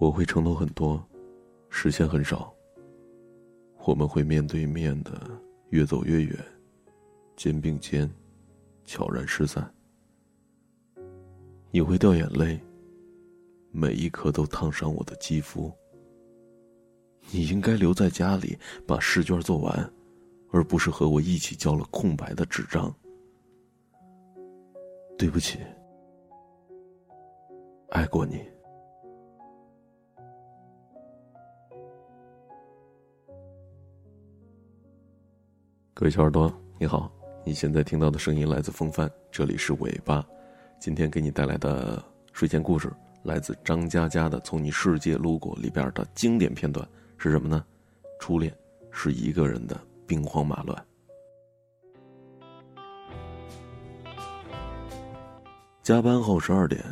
我会承诺很多，实现很少。我们会面对面的越走越远，肩并肩，悄然失散。你会掉眼泪，每一颗都烫伤我的肌肤。你应该留在家里把试卷做完，而不是和我一起交了空白的纸张。对不起，爱过你。各位小耳朵，你好！你现在听到的声音来自风帆，这里是尾巴。今天给你带来的睡前故事，来自张嘉佳的《从你世界路过》里边的经典片段是什么呢？初恋是一个人的兵荒马乱。加班后十二点，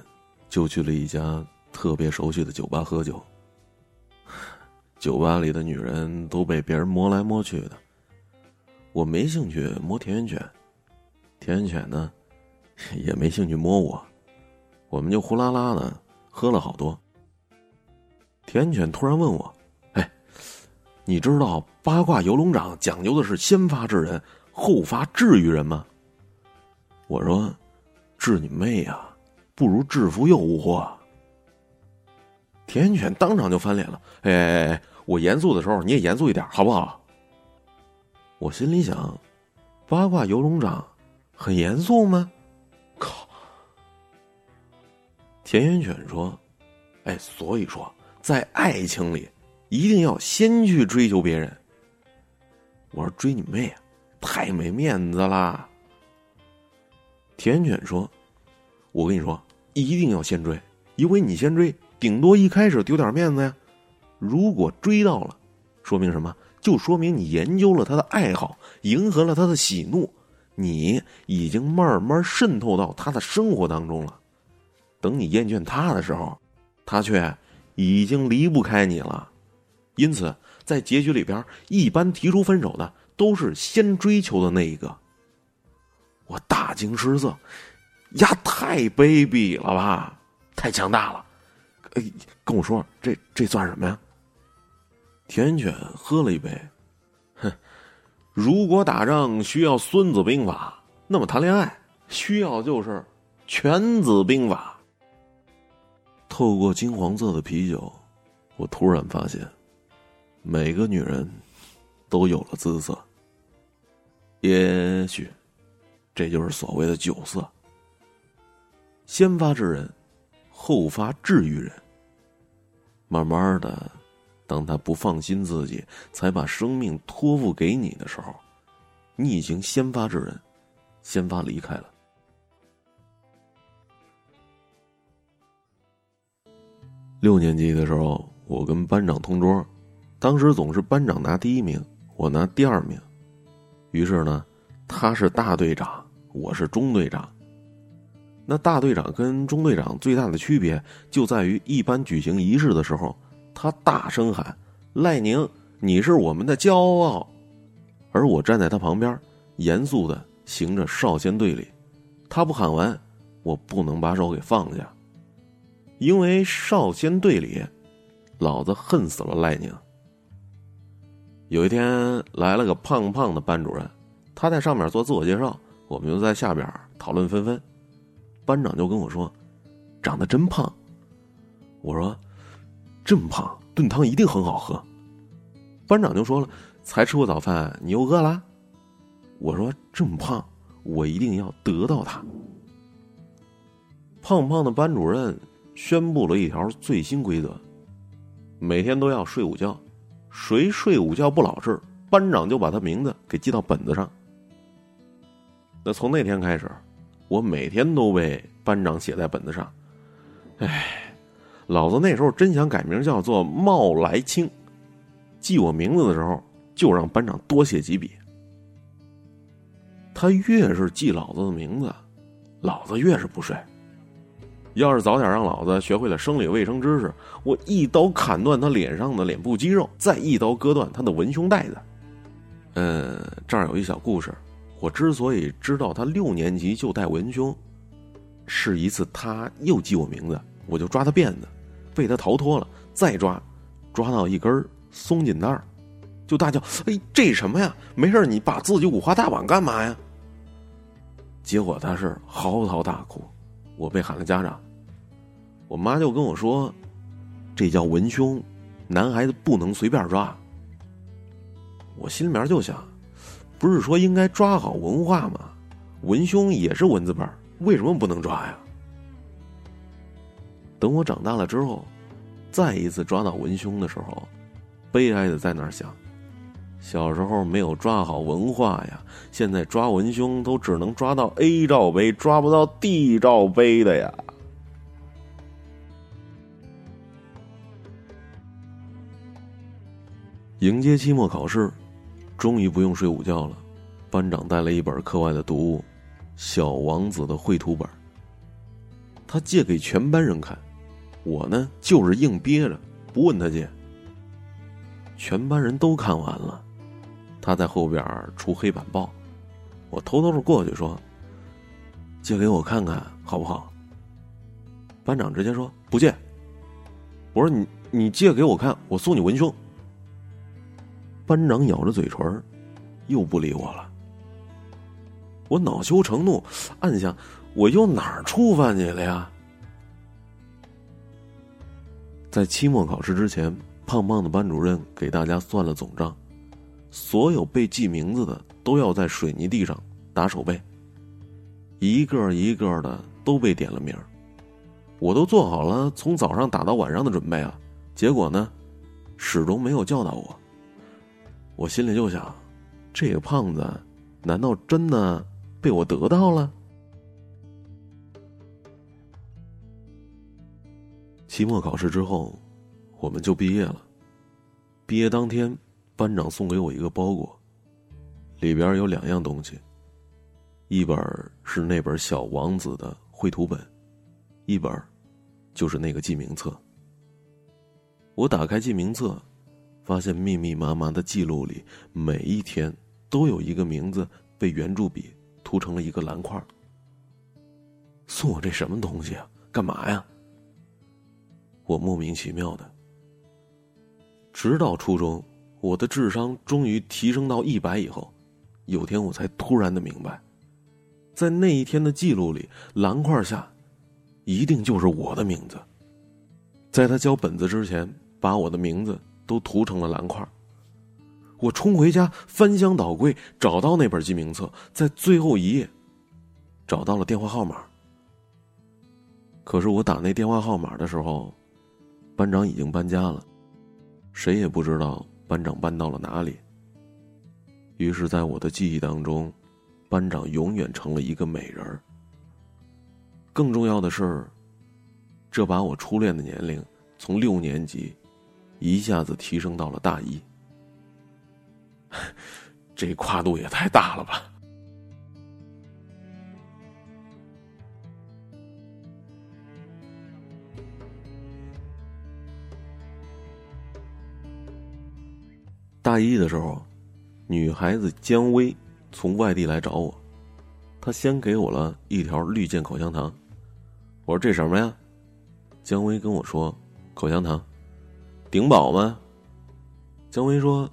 就去了一家特别熟悉的酒吧喝酒。酒吧里的女人都被别人摸来摸去的。我没兴趣摸田园犬，田园犬呢，也没兴趣摸我，我们就呼啦啦的喝了好多。田园犬突然问我：“哎，你知道八卦游龙掌讲究的是先发制人，后发制于人吗？”我说：“治你妹呀，不如制服诱惑。”田园犬当场就翻脸了：“哎哎哎，我严肃的时候你也严肃一点，好不好？”我心里想，八卦游龙掌很严肃吗？靠！田园犬说：“哎，所以说，在爱情里，一定要先去追求别人。”我说：“追你妹啊，太没面子啦！”田园犬说：“我跟你说，一定要先追，因为你先追，顶多一开始丢点面子呀。如果追到了，说明什么？”就说明你研究了他的爱好，迎合了他的喜怒，你已经慢慢渗透到他的生活当中了。等你厌倦他的时候，他却已经离不开你了。因此，在结局里边，一般提出分手的都是先追求的那一个。我大惊失色，呀，太卑鄙了吧，太强大了！哎，跟我说，这这算什么呀？田犬喝了一杯，哼，如果打仗需要《孙子兵法》，那么谈恋爱需要就是《犬子兵法》。透过金黄色的啤酒，我突然发现，每个女人都有了姿色。也许，这就是所谓的酒色。先发制人，后发制于人。慢慢的。当他不放心自己，才把生命托付给你的时候，你已经先发制人，先发离开了。六年级的时候，我跟班长同桌，当时总是班长拿第一名，我拿第二名。于是呢，他是大队长，我是中队长。那大队长跟中队长最大的区别就在于，一般举行仪式的时候。他大声喊：“赖宁，你是我们的骄傲。”而我站在他旁边，严肃的行着少先队礼。他不喊完，我不能把手给放下，因为少先队里，老子恨死了赖宁。有一天来了个胖胖的班主任，他在上面做自我介绍，我们就在下边讨论纷纷。班长就跟我说：“长得真胖。”我说。这么胖，炖汤一定很好喝。班长就说了：“才吃过早饭，你又饿了？”我说：“这么胖，我一定要得到他。”胖胖的班主任宣布了一条最新规则：每天都要睡午觉，谁睡午觉不老实，班长就把他名字给记到本子上。那从那天开始，我每天都被班长写在本子上。唉。老子那时候真想改名叫做茂来清，记我名字的时候就让班长多写几笔。他越是记老子的名字，老子越是不睡。要是早点让老子学会了生理卫生知识，我一刀砍断他脸上的脸部肌肉，再一刀割断他的文胸带子。嗯，这儿有一小故事。我之所以知道他六年级就带文胸，是一次他又记我名字，我就抓他辫子。被他逃脱了，再抓，抓到一根松紧带就大叫：“哎，这什么呀？没事你把自己五花大绑干嘛呀？”结果他是嚎啕大哭，我被喊了家长，我妈就跟我说：“这叫文胸，男孩子不能随便抓。”我心里面就想，不是说应该抓好文化吗？文胸也是文字辈为什么不能抓呀？等我长大了之后，再一次抓到文胸的时候，悲哀的在那儿想：小时候没有抓好文化呀，现在抓文胸都只能抓到 A 罩杯，抓不到 D 罩杯的呀。迎接期末考试。终于不用睡午觉了，班长带了一本课外的读物《小王子》的绘图本。他借给全班人看，我呢就是硬憋着不问他借。全班人都看完了，他在后边出黑板报，我偷偷的过去说：“借给我看看好不好？”班长直接说：“不借。”我说：“你你借给我看，我送你文胸。”班长咬着嘴唇，又不理我了。我恼羞成怒，暗想：我又哪儿触犯你了呀？在期末考试之前，胖胖的班主任给大家算了总账，所有被记名字的都要在水泥地上打手背，一个一个的都被点了名。我都做好了从早上打到晚上的准备啊，结果呢，始终没有叫到我。我心里就想，这个胖子，难道真的被我得到了？期末考试之后，我们就毕业了。毕业当天，班长送给我一个包裹，里边有两样东西，一本是那本《小王子》的绘图本，一本就是那个记名册。我打开记名册。发现密密麻麻的记录里，每一天都有一个名字被圆珠笔涂成了一个蓝块。送我这什么东西啊？干嘛呀？我莫名其妙的。直到初中，我的智商终于提升到一百以后，有天我才突然的明白，在那一天的记录里，蓝块下，一定就是我的名字。在他交本子之前，把我的名字。都涂成了蓝块。我冲回家，翻箱倒柜，找到那本记名册，在最后一页找到了电话号码。可是我打那电话号码的时候，班长已经搬家了，谁也不知道班长搬到了哪里。于是，在我的记忆当中，班长永远成了一个美人儿。更重要的是，这把我初恋的年龄从六年级。一下子提升到了大一，这跨度也太大了吧！大一的时候，女孩子姜薇从外地来找我，她先给我了一条绿箭口香糖，我说这什么呀？姜薇跟我说口香糖。顶饱吗？姜薇说：“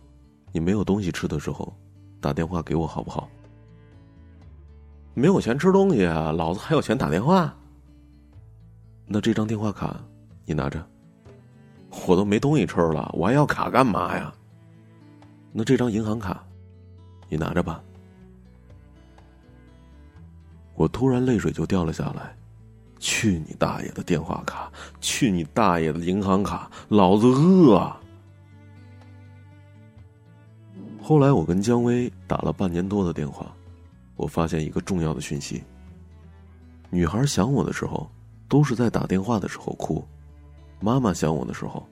你没有东西吃的时候，打电话给我好不好？”没有钱吃东西啊，老子还有钱打电话。那这张电话卡你拿着，我都没东西吃了，我还要卡干嘛呀？那这张银行卡，你拿着吧。我突然泪水就掉了下来。去你大爷的电话卡！去你大爷的银行卡！老子饿。后来我跟姜薇打了半年多的电话，我发现一个重要的讯息：女孩想我的时候，都是在打电话的时候哭；妈妈想我的时候，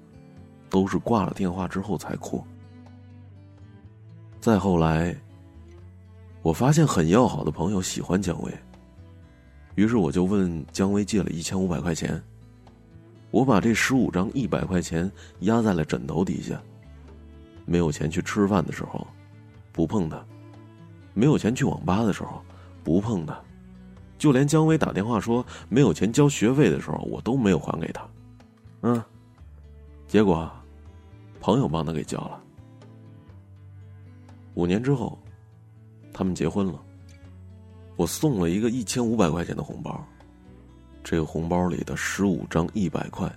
都是挂了电话之后才哭。再后来，我发现很要好的朋友喜欢姜薇。于是我就问姜薇借了一千五百块钱，我把这十五张一百块钱压在了枕头底下。没有钱去吃饭的时候，不碰他；没有钱去网吧的时候，不碰他；就连姜薇打电话说没有钱交学费的时候，我都没有还给他。嗯，结果，朋友帮他给交了。五年之后，他们结婚了。我送了一个一千五百块钱的红包，这个红包里的十五张一百块，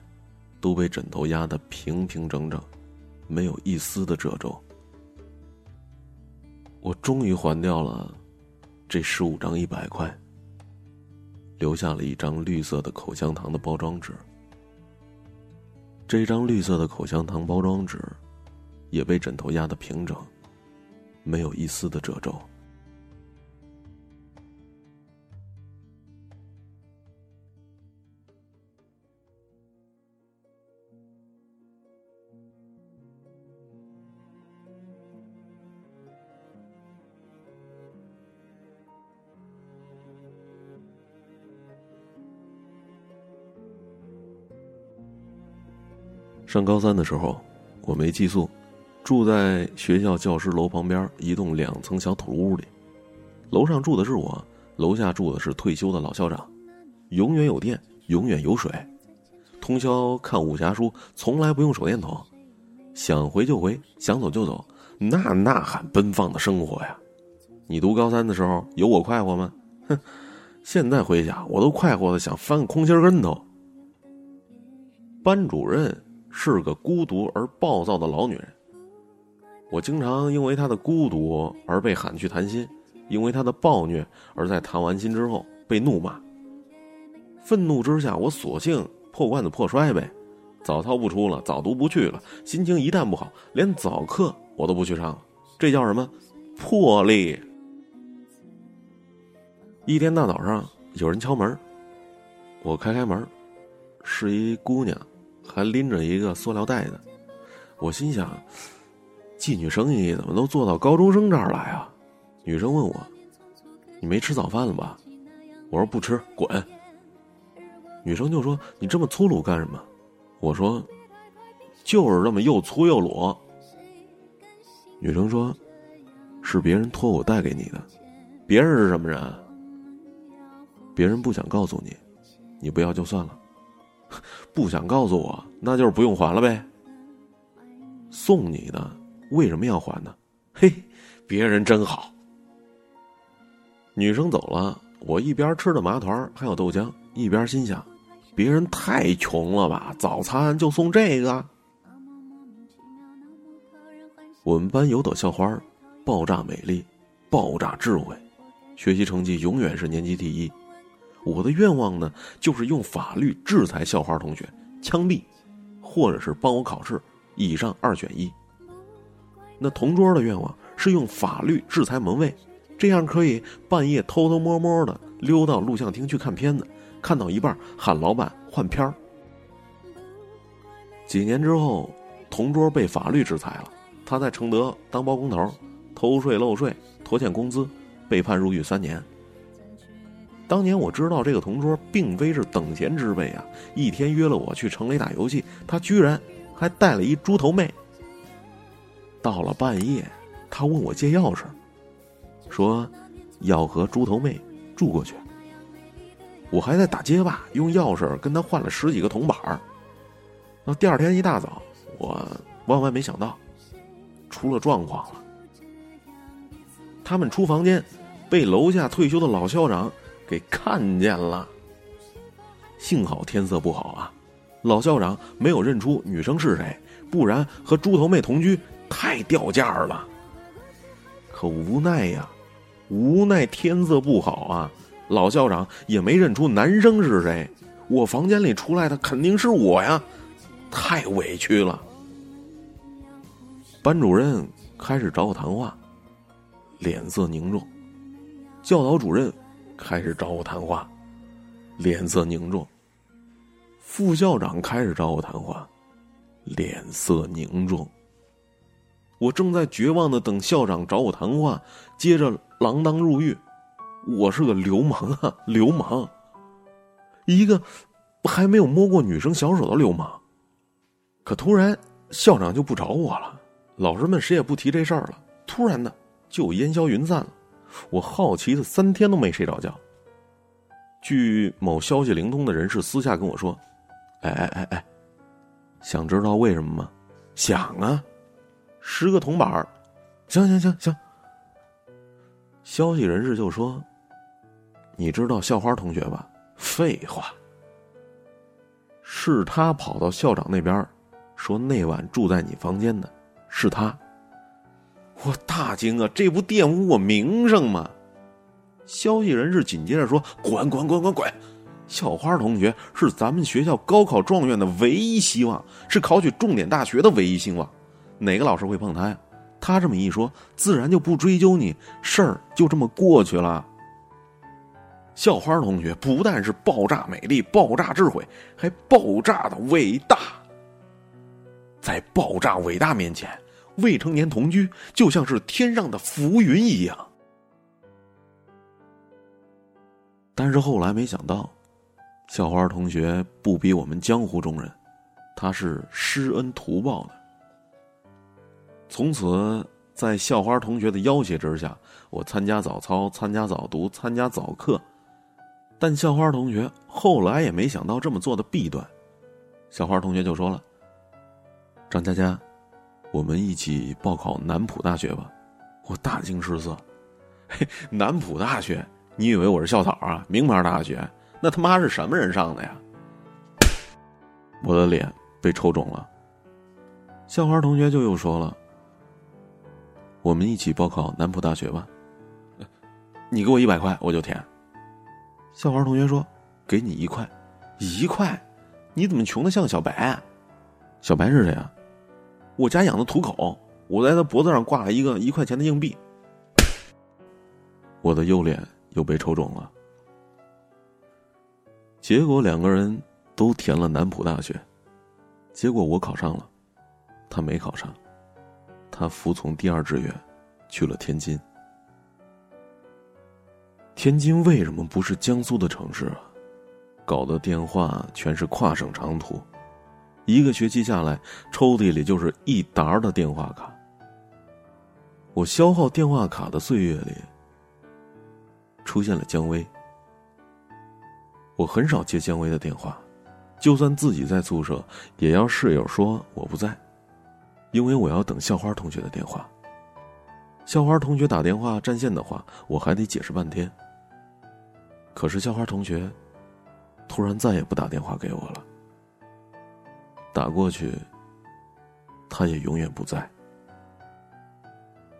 都被枕头压得平平整整，没有一丝的褶皱。我终于还掉了这十五张一百块，留下了一张绿色的口香糖的包装纸。这张绿色的口香糖包装纸，也被枕头压得平整，没有一丝的褶皱。上高三的时候，我没寄宿，住在学校教师楼旁边一栋两层小土屋里。楼上住的是我，楼下住的是退休的老校长。永远有电，永远有水，通宵看武侠书，从来不用手电筒。想回就回，想走就走，那呐喊奔放的生活呀！你读高三的时候有我快活吗？哼，现在回想，我都快活的想翻个空心跟头。班主任。是个孤独而暴躁的老女人。我经常因为他的孤独而被喊去谈心，因为他的暴虐而在谈完心之后被怒骂。愤怒之下，我索性破罐子破摔呗，早操不出了，早读不去了。心情一旦不好，连早课我都不去上了。这叫什么？魄力。一天大早上，有人敲门，我开开门，是一姑娘。还拎着一个塑料袋子，我心想，妓女生意怎么都做到高中生这儿来啊？女生问我：“你没吃早饭了吧？”我说：“不吃，滚。”女生就说：“你这么粗鲁干什么？”我说：“就是这么又粗又鲁。”女生说：“是别人托我带给你的，别人是什么人？别人不想告诉你，你不要就算了。”不想告诉我，那就是不用还了呗。送你的为什么要还呢？嘿，别人真好。女生走了，我一边吃着麻团还有豆浆，一边心想：别人太穷了吧，早餐就送这个。我们班有朵校花，爆炸美丽，爆炸智慧，学习成绩永远是年级第一。我的愿望呢，就是用法律制裁校花同学，枪毙，或者是帮我考试，以上二选一。那同桌的愿望是用法律制裁门卫，这样可以半夜偷偷摸摸的溜到录像厅去看片子，看到一半喊老板换片儿。几年之后，同桌被法律制裁了，他在承德当包工头，偷税漏税，拖欠工资，被判入狱三年。当年我知道这个同桌并非是等闲之辈啊！一天约了我去城里打游戏，他居然还带了一猪头妹。到了半夜，他问我借钥匙，说要和猪头妹住过去。我还在打街霸，用钥匙跟他换了十几个铜板儿。那第二天一大早，我万万没想到，出了状况了。他们出房间，被楼下退休的老校长。给看见了，幸好天色不好啊，老校长没有认出女生是谁，不然和猪头妹同居太掉价了。可无奈呀，无奈天色不好啊，老校长也没认出男生是谁，我房间里出来的肯定是我呀，太委屈了。班主任开始找我谈话，脸色凝重，教导主任。开始找我谈话，脸色凝重。副校长开始找我谈话，脸色凝重。我正在绝望的等校长找我谈话，接着锒铛入狱。我是个流氓啊，流氓！一个还没有摸过女生小手的流氓。可突然，校长就不找我了，老师们谁也不提这事儿了。突然的，就烟消云散了。我好奇的三天都没睡着觉。据某消息灵通的人士私下跟我说：“哎哎哎哎，想知道为什么吗？想啊，十个铜板儿，行行行行。消息人士就说：“你知道校花同学吧？”废话，是他跑到校长那边，说那晚住在你房间的是他。我大惊啊！这不玷污我名声吗？消息人士紧接着说：“滚滚滚滚滚！校花同学是咱们学校高考状元的唯一希望，是考取重点大学的唯一希望。哪个老师会碰他呀？他这么一说，自然就不追究你，事儿就这么过去了。校花同学不但是爆炸美丽、爆炸智慧，还爆炸的伟大。在爆炸伟大面前。”未成年同居就像是天上的浮云一样，但是后来没想到，校花同学不比我们江湖中人，他是施恩图报的。从此，在校花同学的要挟之下，我参加早操、参加早读、参加早课，但校花同学后来也没想到这么做的弊端，校花同学就说了：“张佳佳。”我们一起报考南浦大学吧！我大惊失色。嘿，南浦大学？你以为我是校草啊？名牌大学？那他妈是什么人上的呀？我的脸被抽肿了。校花同学就又说了：“我们一起报考南浦大学吧。”你给我一百块，我就填。校花同学说：“给你一块，一块？你怎么穷的像小白？小白是谁啊？”我家养的土狗，我在他脖子上挂了一个一块钱的硬币。我的右脸又被抽肿了。结果两个人都填了南浦大学，结果我考上了，他没考上，他服从第二志愿，去了天津。天津为什么不是江苏的城市啊？搞的电话全是跨省长途。一个学期下来，抽屉里就是一沓的电话卡。我消耗电话卡的岁月里，出现了姜薇。我很少接姜薇的电话，就算自己在宿舍，也要室友说我不在，因为我要等校花同学的电话。校花同学打电话占线的话，我还得解释半天。可是校花同学突然再也不打电话给我了。打过去，他也永远不在。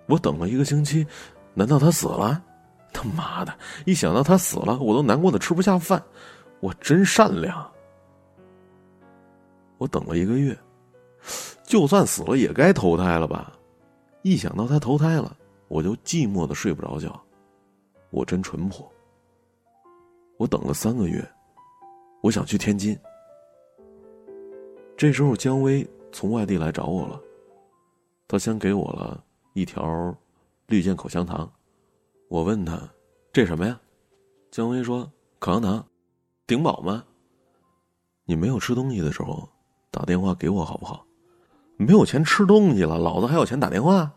我等了一个星期，难道他死了？他妈的！一想到他死了，我都难过的吃不下饭。我真善良。我等了一个月，就算死了也该投胎了吧？一想到他投胎了，我就寂寞的睡不着觉。我真淳朴。我等了三个月，我想去天津。这时候，姜薇从外地来找我了，他先给我了一条绿箭口香糖。我问他：“这什么呀？”姜薇说：“口香糖，顶饱吗？你没有吃东西的时候打电话给我好不好？没有钱吃东西了，老子还有钱打电话？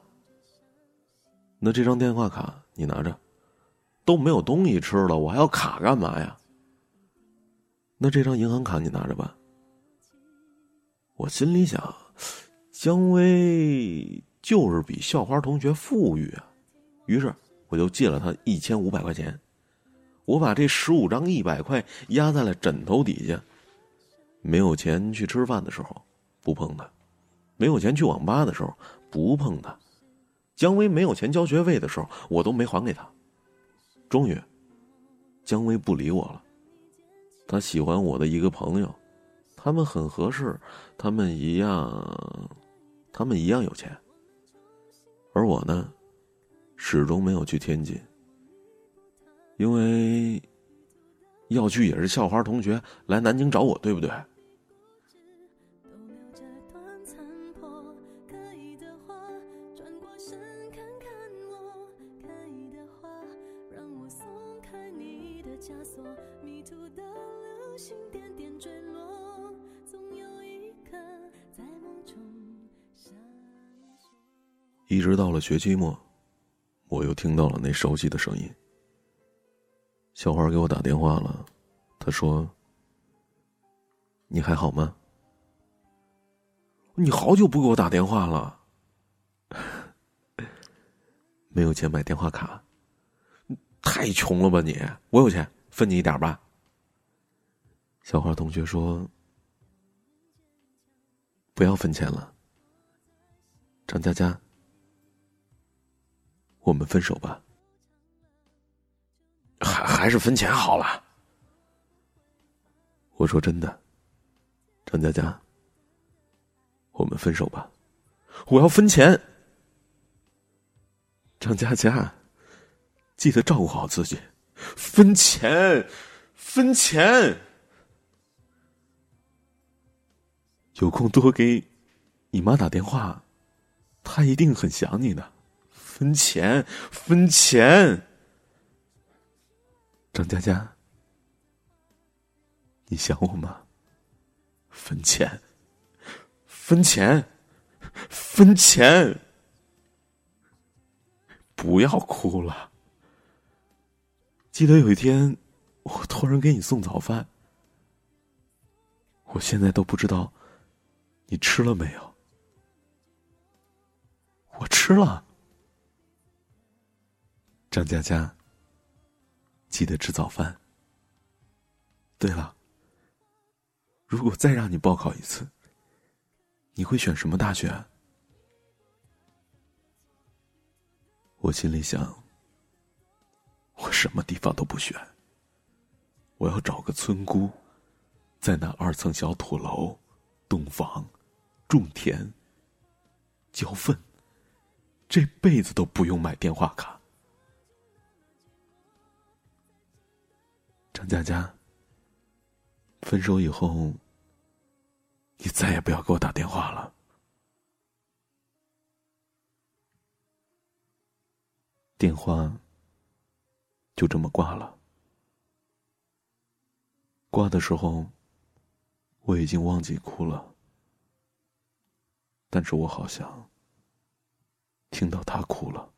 那这张电话卡你拿着，都没有东西吃了，我还要卡干嘛呀？那这张银行卡你拿着吧。”我心里想，姜薇就是比校花同学富裕啊，于是我就借了他一千五百块钱。我把这十五张一百块压在了枕头底下，没有钱去吃饭的时候不碰它，没有钱去网吧的时候不碰他，姜薇没有钱交学费的时候我都没还给他。终于，姜薇不理我了，他喜欢我的一个朋友。他们很合适，他们一样，他们一样有钱。而我呢，始终没有去天津，因为要去也是校花同学来南京找我，对不对？一直到了学期末，我又听到了那熟悉的声音。小花给我打电话了，她说：“你还好吗？”你好久不给我打电话了，没有钱买电话卡，太穷了吧你？我有钱，分你一点吧。小花同学说：“不要分钱了，张佳佳，我们分手吧。”还还是分钱好了。我说真的，张佳佳。我们分手吧，我要分钱。张佳佳，记得照顾好自己。分钱，分钱。有空多给你妈打电话，她一定很想你的。分钱，分钱。张佳佳，你想我吗？分钱。分钱，分钱！不要哭了。记得有一天，我托人给你送早饭，我现在都不知道你吃了没有。我吃了，张佳佳，记得吃早饭。对了，如果再让你报考一次。你会选什么大学？我心里想，我什么地方都不选。我要找个村姑，在那二层小土楼，洞房，种田，交粪，这辈子都不用买电话卡。张佳佳，分手以后。你再也不要给我打电话了。电话就这么挂了。挂的时候，我已经忘记哭了，但是我好像听到他哭了。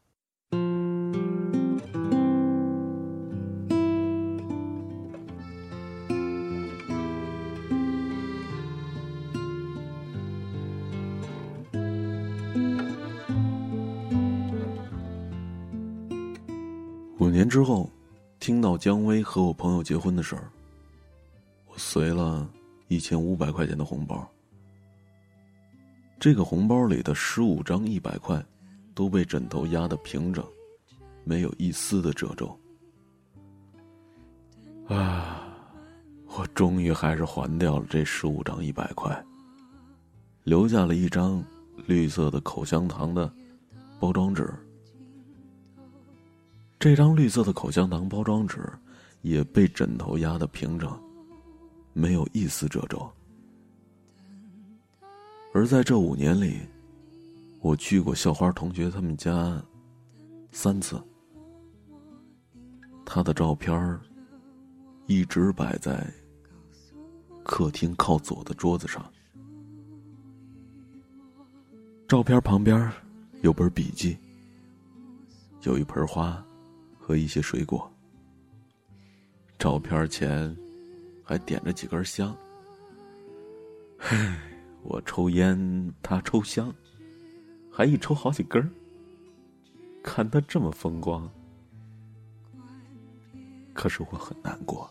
年之后，听到姜薇和我朋友结婚的事儿，我随了一千五百块钱的红包。这个红包里的十五张一百块，都被枕头压得平整，没有一丝的褶皱。啊，我终于还是还掉了这十五张一百块，留下了一张绿色的口香糖的包装纸。这张绿色的口香糖包装纸也被枕头压得平整，没有一丝褶皱。而在这五年里，我去过校花同学他们家三次，他的照片一直摆在客厅靠左的桌子上，照片旁边有本笔记，有一盆花。和一些水果。照片前还点着几根香。我抽烟，他抽香，还一抽好几根。看他这么风光，可是我很难过。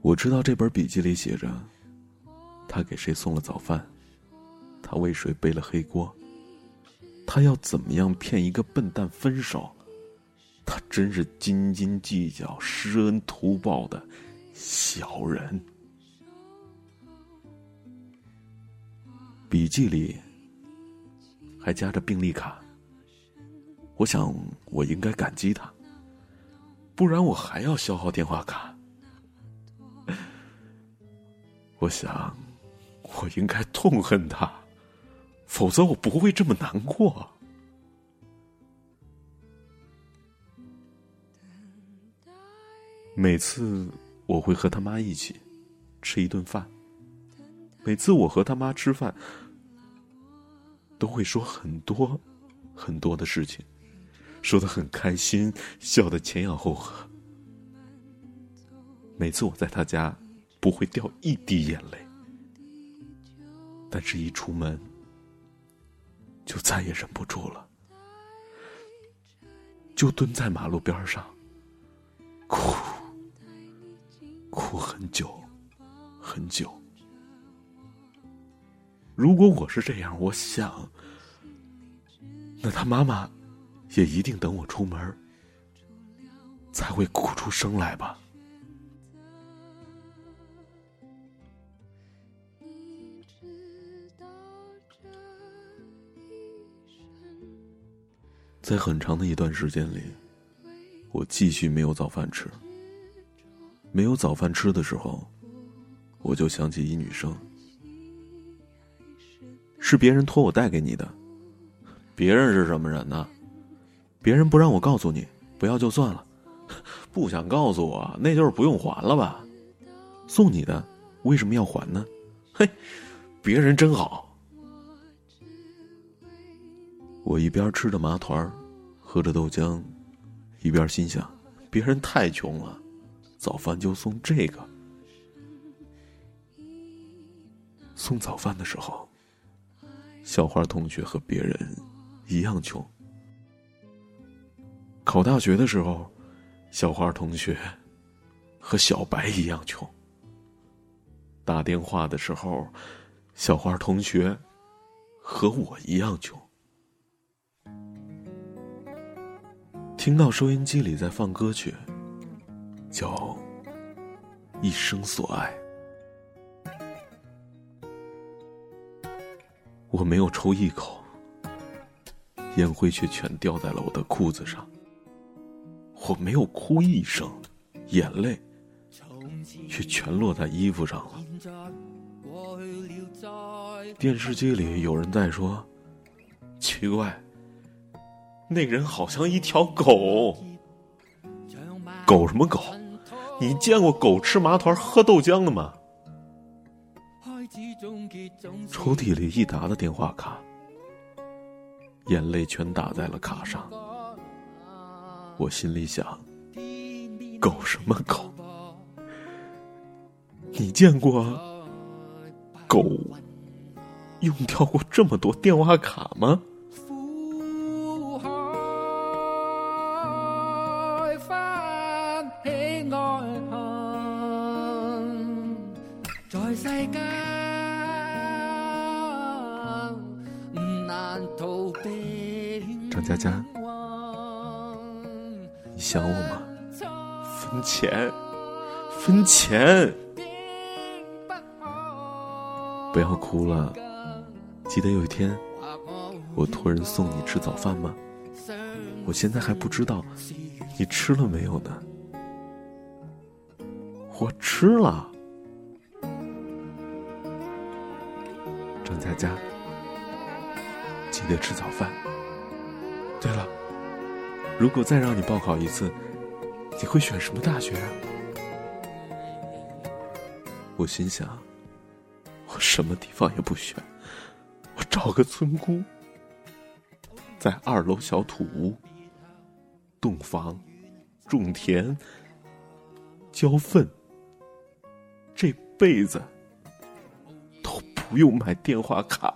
我知道这本笔记里写着，他给谁送了早饭，他为谁背了黑锅。他要怎么样骗一个笨蛋分手？他真是斤斤计较、施恩图报的小人。笔记里还夹着病历卡，我想我应该感激他，不然我还要消耗电话卡。我想我应该痛恨他。否则我不会这么难过。每次我会和他妈一起吃一顿饭，每次我和他妈吃饭都会说很多很多的事情，说的很开心，笑得前仰后合。每次我在他家不会掉一滴眼泪。但是，一出门就再也忍不住了，就蹲在马路边上哭，哭很久，很久。如果我是这样，我想，那他妈妈也一定等我出门才会哭出声来吧。在很长的一段时间里，我继续没有早饭吃。没有早饭吃的时候，我就想起一女生，是别人托我带给你的。别人是什么人呢？别人不让我告诉你，不要就算了，不想告诉我，那就是不用还了吧？送你的，为什么要还呢？嘿，别人真好。我一边吃着麻团儿。喝着豆浆，一边心想：别人太穷了，早饭就送这个。送早饭的时候，小花同学和别人一样穷。考大学的时候，小花同学和小白一样穷。打电话的时候，小花同学和我一样穷。听到收音机里在放歌曲，叫《一生所爱》。我没有抽一口，烟灰却全掉在了我的裤子上。我没有哭一声，眼泪却全落在衣服上了。电视机里有人在说：“奇怪。”那人好像一条狗，狗什么狗？你见过狗吃麻团喝豆浆的吗？抽屉里一沓的电话卡，眼泪全打在了卡上。我心里想：狗什么狗？你见过狗用掉过这么多电话卡吗？佳佳，你想我吗？分钱，分钱！不要哭了。记得有一天，我托人送你吃早饭吗？我现在还不知道你吃了没有呢。我吃了。张佳佳，记得吃早饭。对了，如果再让你报考一次，你会选什么大学啊？我心想，我什么地方也不选，我找个村姑，在二楼小土屋，洞房，种田，浇粪，这辈子都。不用买电话卡。